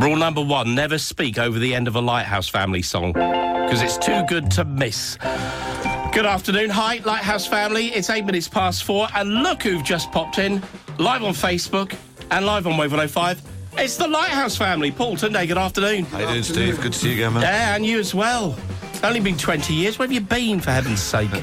Rule number one never speak over the end of a Lighthouse family song because it's too good to miss. Good afternoon. Hi, Lighthouse family. It's eight minutes past four, and look who've just popped in live on Facebook and live on Wave 105. It's the Lighthouse family. Paul Tunde, good afternoon. How you doing, Steve? Good to see you again, man. Yeah, and you as well. It's only been 20 years. Where have you been, for heaven's sake?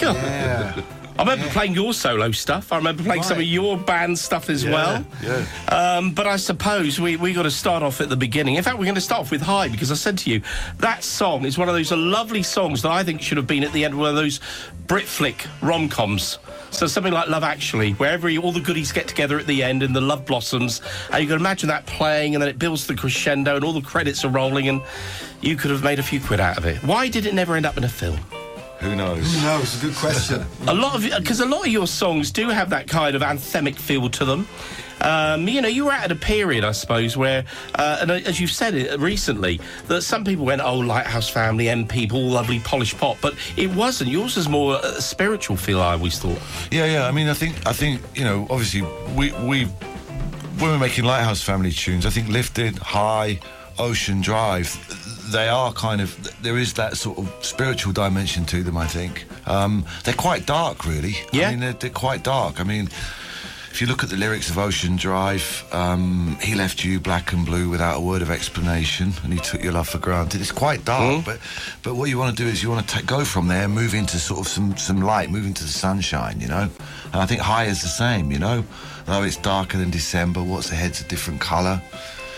Yeah. I remember playing your solo stuff. I remember playing some of your band stuff as well. Yeah. Um, but I suppose we we got to start off at the beginning. In fact, we're going to start off with High because I said to you that song is one of those lovely songs that I think should have been at the end of one of those Brit flick rom coms. So something like Love Actually, where every all the goodies get together at the end and the love blossoms, and you can imagine that playing, and then it builds the crescendo, and all the credits are rolling, and you could have made a few quid out of it. Why did it never end up in a film? Who knows? No, it's a good question. A lot of because a lot of your songs do have that kind of anthemic feel to them. Um, you know, you were at a period, I suppose, where, uh, and as you've said it recently, that some people went, "Oh, Lighthouse Family, M people, lovely polished pop," but it wasn't. Yours was more a spiritual feel. I always thought. Yeah, yeah. I mean, I think, I think, you know, obviously, we we when we're making Lighthouse Family tunes, I think Lifted, High, Ocean Drive, they are kind of there is that sort of spiritual dimension to them. I think um, they're quite dark, really. Yeah. I mean, they're, they're quite dark. I mean. If you look at the lyrics of Ocean Drive, um, he left you black and blue without a word of explanation, and he took your love for granted. It's quite dark, but but what you want to do is you want to go from there, move into sort of some some light, move into the sunshine, you know. And I think High is the same, you know. Though it's darker than December, what's ahead's a different colour.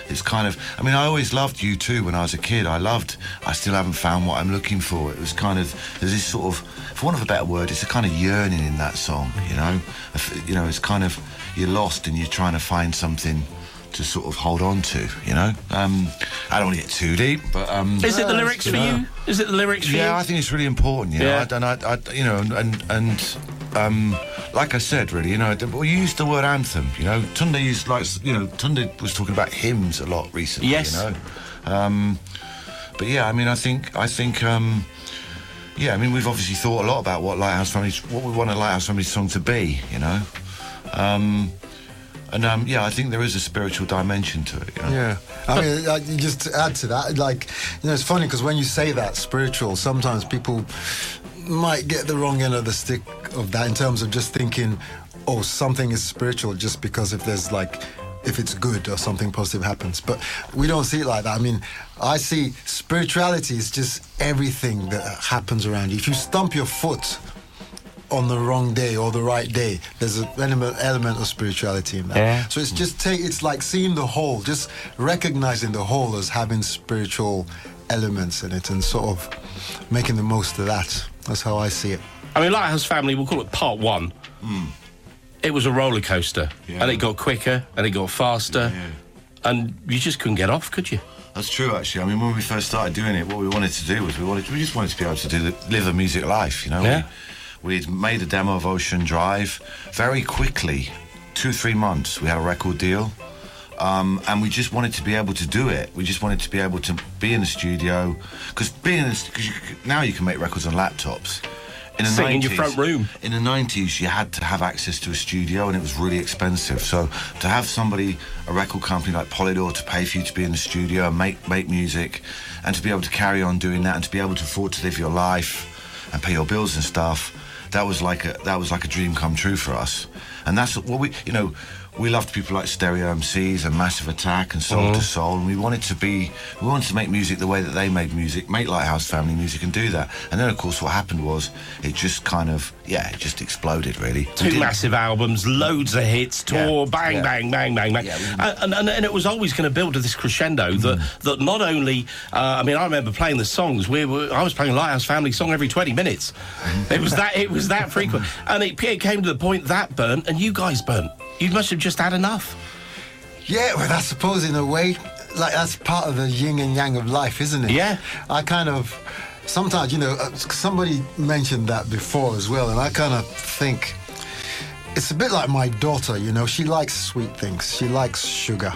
It's kind of. I mean, I always loved U2 when I was a kid. I loved. I still haven't found what I'm looking for. It was kind of. There's this sort of, for want of a better word, it's a kind of yearning in that song. You know, you know, it's kind of you're lost and you're trying to find something to sort of hold on to. You know. Um, I don't want to get too deep, but um, Is it the lyrics you for you? Is it the lyrics for yeah, I think it's really important. You know, Yeah. I, and I, I, you know, and and um, like I said, really, you know, the- we used the word anthem. You know, Tunde used like, you know, Tunde was talking about hymns a lot recently. Yes. You know, um, but yeah, I mean, I think, I think, um, yeah, I mean, we've obviously thought a lot about what Lighthouse Family, what we want a Lighthouse Family song to be. You know. Um, and um, yeah, I think there is a spiritual dimension to it. You know? Yeah. I mean, uh, just to add to that, like, you know, it's funny because when you say that spiritual, sometimes people might get the wrong end of the stick of that in terms of just thinking, oh, something is spiritual just because if there's like, if it's good or something positive happens. But we don't see it like that. I mean, I see spirituality is just everything that happens around you. If you stump your foot, on the wrong day or the right day. There's an element, element of spirituality in that. Yeah. So it's just take. It's like seeing the whole, just recognizing the whole as having spiritual elements in it, and sort of making the most of that. That's how I see it. I mean, Lighthouse Family, we'll call it part one. It was a roller coaster, Yeah. and it got quicker, and it got faster, Yeah. and you just couldn't get off, could you? That's true, actually. I mean, when we first started doing it, what we wanted to do was we wanted we just wanted to be able to do the, live a music life, you know. Yeah. We, we'd made a demo of Ocean Drive very quickly, two three months. We had a record deal, um, and we just wanted to be able to do it. We just wanted to be able to be in the studio because being in the, cause you, now you can make records on laptops. In the Sitting in your front room. in the 90s you had to have access to a studio and it was really expensive so to have somebody a record company like polydor to pay for you to be in the studio and make make music and to be able to carry on doing that and to be able to afford to live your life and pay your bills and stuff that was like a that was like a dream come true for us and that's what we you know we loved people like Stereo MCs and Massive Attack and Soul II Soul, and we wanted to be, we wanted to make music the way that they made music, make Lighthouse Family music, and do that. And then, of course, what happened was it just kind of, yeah, it just exploded really. Two massive albums, loads of hits, tour, Yeah, bang, yeah. bang, bang, bang, bang, Yeah, and, and, and it was always going to build to this crescendo that that not only, uh, I mean, I remember playing the songs. We were, I was playing Lighthouse Family song every twenty minutes. it was that it was that frequent, and it, it came to the point that burnt, and you guys burnt. You must have just had enough. Yeah, well, I suppose in a way, like that's part of the yin and yang of life, isn't it? Yeah. I kind of sometimes, you know, uh, somebody mentioned that before as well, and I kind of think it's a bit like my daughter. You know, she likes sweet things. She likes sugar.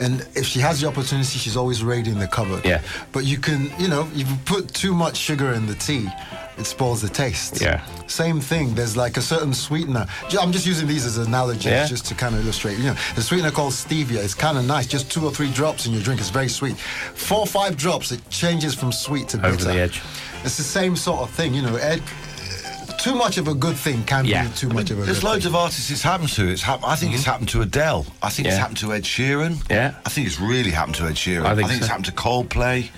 And if she has the opportunity, she's always raiding the cupboard. Yeah. But you can, you know, if you put too much sugar in the tea, it spoils the taste. Yeah. Same thing. There's like a certain sweetener. I'm just using these as analogies, Yeah. just to kind of illustrate. You know, the sweetener called stevia. It's kind of nice. Just two or three drops in your drink. It's very sweet. Four or five drops, it changes from sweet to bitter. Over the edge. It's the same sort of thing. You know, Ed, too much of a good thing can Yeah. be too much of a thing. There's loads thing. of artists it's happened to. It's hap- I think it's mm-hmm. happened to Adele. I think it's happened to Ed Sheeran. Yeah. I think it's really happened to Ed Sheeran. I think it's so. happened to Coldplay.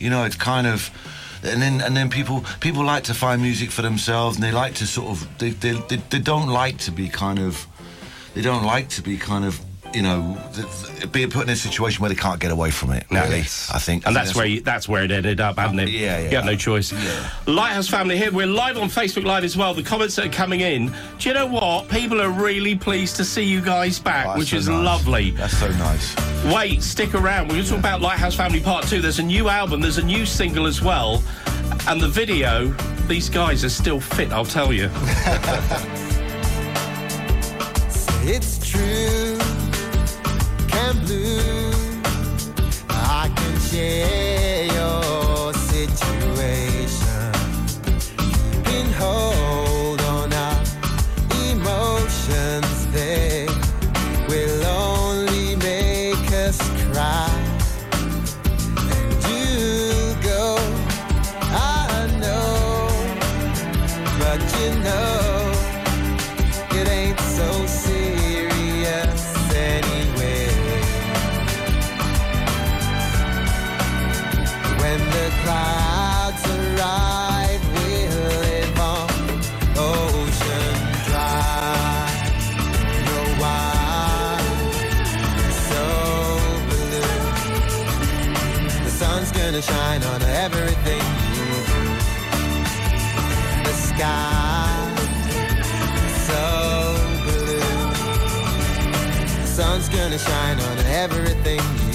You know, it's kind of. And then, and then people people like to find music for themselves, and they like to sort of they, they, they, they don't like to be kind of they don't like to be kind of you know th- th- being put in a situation where they can't get away from it. No. Really, Yes. I think, And I that's think where you, that's where it ended up, hadn't it? yeah, yeah. You had no choice. Yeah. Lighthouse family here. We're live on Facebook Live as well. The comments that are coming in. Do you know what? People are really pleased to see you guys back, Oh, which so is nice. lovely. That's so nice. Wait, stick around. We're going to talk about Lighthouse Family Part 2. There's a new album, there's a new single as well. And the video, these guys are still fit, I'll tell you. It's true, gonna shine on everything you do. The sky so blue. The sun's gonna shine on everything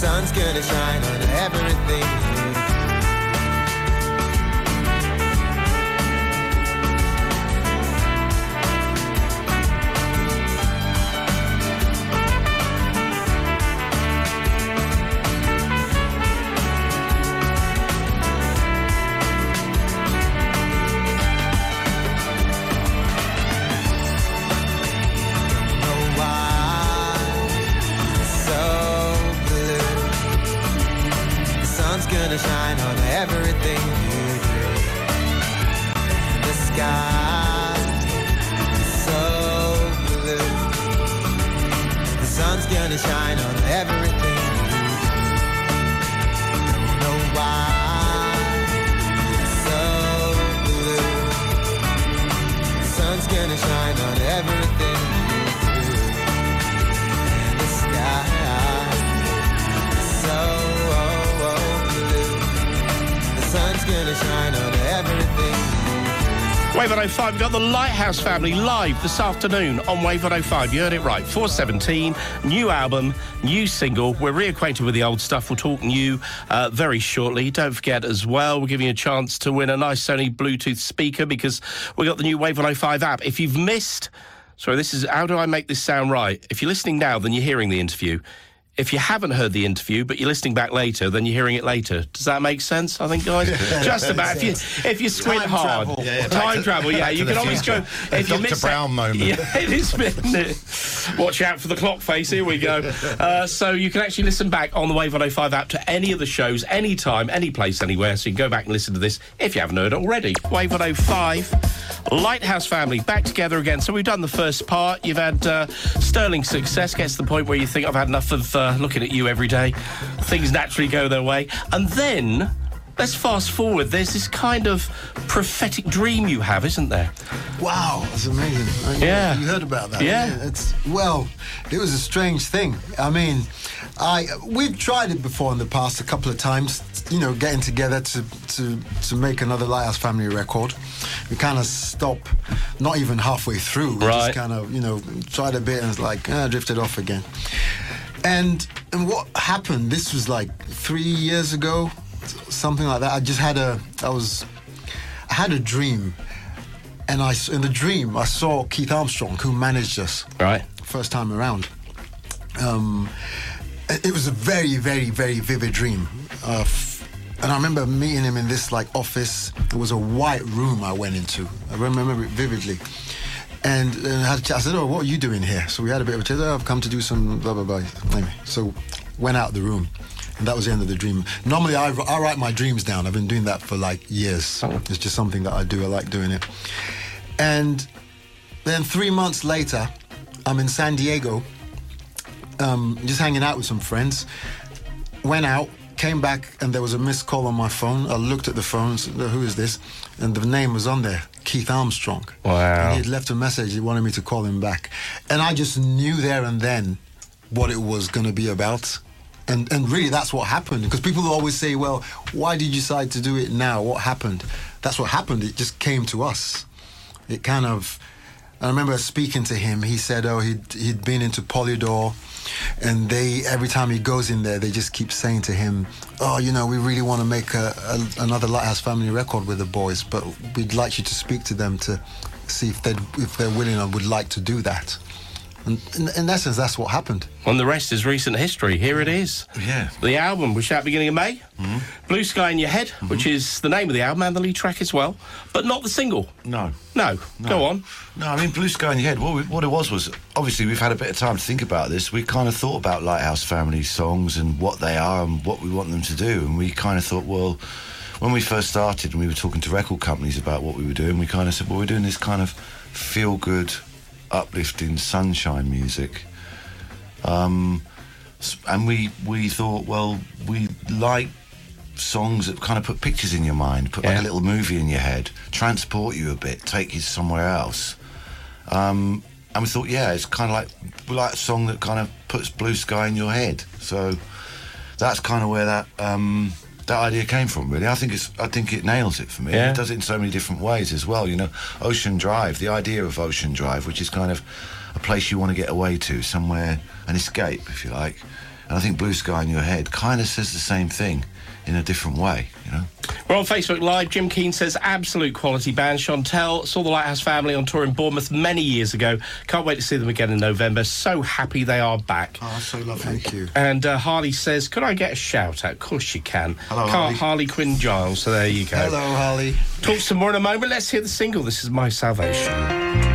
sun's gonna shine on everything Wave 105, we've got the Lighthouse family live this afternoon on Wave 105. You heard it right. 417, new album, new single. We're reacquainted with the old stuff. We'll talk new uh, very shortly. Don't forget as well, we're giving you a chance to win a nice Sony Bluetooth speaker because we got the new Wave 105 app. If you've missed, sorry, this is how do I make this sound right? If you're listening now, then you're hearing the interview. If you haven't heard the interview, but you're listening back later, then you're hearing it later. Does that make sense? I think, guys, just about. If you if you squint Time hard, travel. Yeah, yeah, time to- travel. Yeah, you can always future. go. If you Dr. miss Brown that, moment. Yeah, it is. Watch out for the clock face. Here we go. Uh, so you can actually listen back on the Wave 105 app to any of the shows, anytime, any place, anywhere. So you can go back and listen to this if you haven't heard it already. Wave 105, Lighthouse family back together again. So we've done the first part. You've had uh, sterling success. Gets to the point where you think I've had enough of uh, looking at you every day. Things naturally go their way, and then. Let's fast forward. There's this kind of prophetic dream you have, isn't there? Wow, that's amazing. Uh, Yeah. you heard about that? Yeah. It's well, it was a strange thing. I mean, I we've tried it before in the past a couple of times. You know, getting together to to to make another Lighthouse Family record. We kind of stop, not even halfway through. We Right. just kind of you know tried a bit and it's like ah, drifted off again. And and what happened? This was like three years ago, something like that. I just had a I was I had a dream and I in the dream I saw Keith Armstrong who managed us Right. first time around. Um, it was a very very very vivid dream, uh, and I remember meeting him in this like office. It was a white room I went into. I remember it vividly. And, and I, had a chat. I said, "Oh, what are you doing here?" So we had a bit of a chat. Oh, I've come to do some blah blah blah. Anyway, so went out of the room, and that was the end of the dream. Normally, I, I write my dreams down. I've been doing that for like years. It's just something that I do. I like doing it. And then three months later, I'm in San Diego, um, just hanging out with some friends. Went out, came back, and there was a missed call on my phone. I looked at the phone, said, who is this? And the name was on there, Keith Armstrong. Wow. And he had left a message, he wanted me to call him back. And I just knew there and then what it was going to be about. And, and really, that's what happened. Because people always say, well, why did you decide to do it now? What happened? That's what happened. It just came to us. It kind of. I remember speaking to him. He said, "Oh, he'd he'd been into Polydor, and they every time he goes in there, they just keep saying to him, "Oh, you know, we really want to make a, a, another Lighthouse Family record with the boys, but we'd like you to speak to them to see if they if they're willing and would like to do that." And in, in essence, that's what happened. And the rest is recent history. Here it is. Yeah. The album, which out beginning of May. Hmm. Blue Sky in Your Head, hmm. which is the name of the album and the lead track as well, but not the single. No. No. Go on. No, I mean, Blue Sky in Your Head, what, we, what it was was obviously we've had a bit of time to think about this. We kind of thought about Lighthouse Family songs and what they are and what we want them to do. And we kind of thought, well, when we first started and we were talking to record companies about what we were doing, we kind of said, well, we're doing this kind of feel good, uplifting, sunshine music. Um, and we, we thought, well, we like songs that kind of put pictures in your mind, put like a little movie in your head, transport you a bit, take you somewhere else. Um, and we thought, yeah, it's kind of like we like a song that kind of puts blue sky in your head. So that's kind of where that um, that idea came from. Really, I think it's I think it nails it for me. Yeah. It does it in so many different ways as well. You know, Ocean Drive, the idea of Ocean Drive, which is kind of a place you want to get away to, somewhere an escape, if you like. And I think Blue Sky in Your Head kind of says the same thing in a different way. You know. We're on Facebook Live. Jim Keane says, absolute quality band. Chantel saw the Lighthouse Family on tour in Bournemouth many years ago. Can't wait to see them again in November. So happy they are back. Oh, so lovely. Thank you. And uh, Harley says, could I get a shout out? Of course you can. Hello, Can't Harley. Harley Quinn Giles. So there you go. Hello, Holly. Talk some more in a moment. Let's hear the single. This is My Salvation.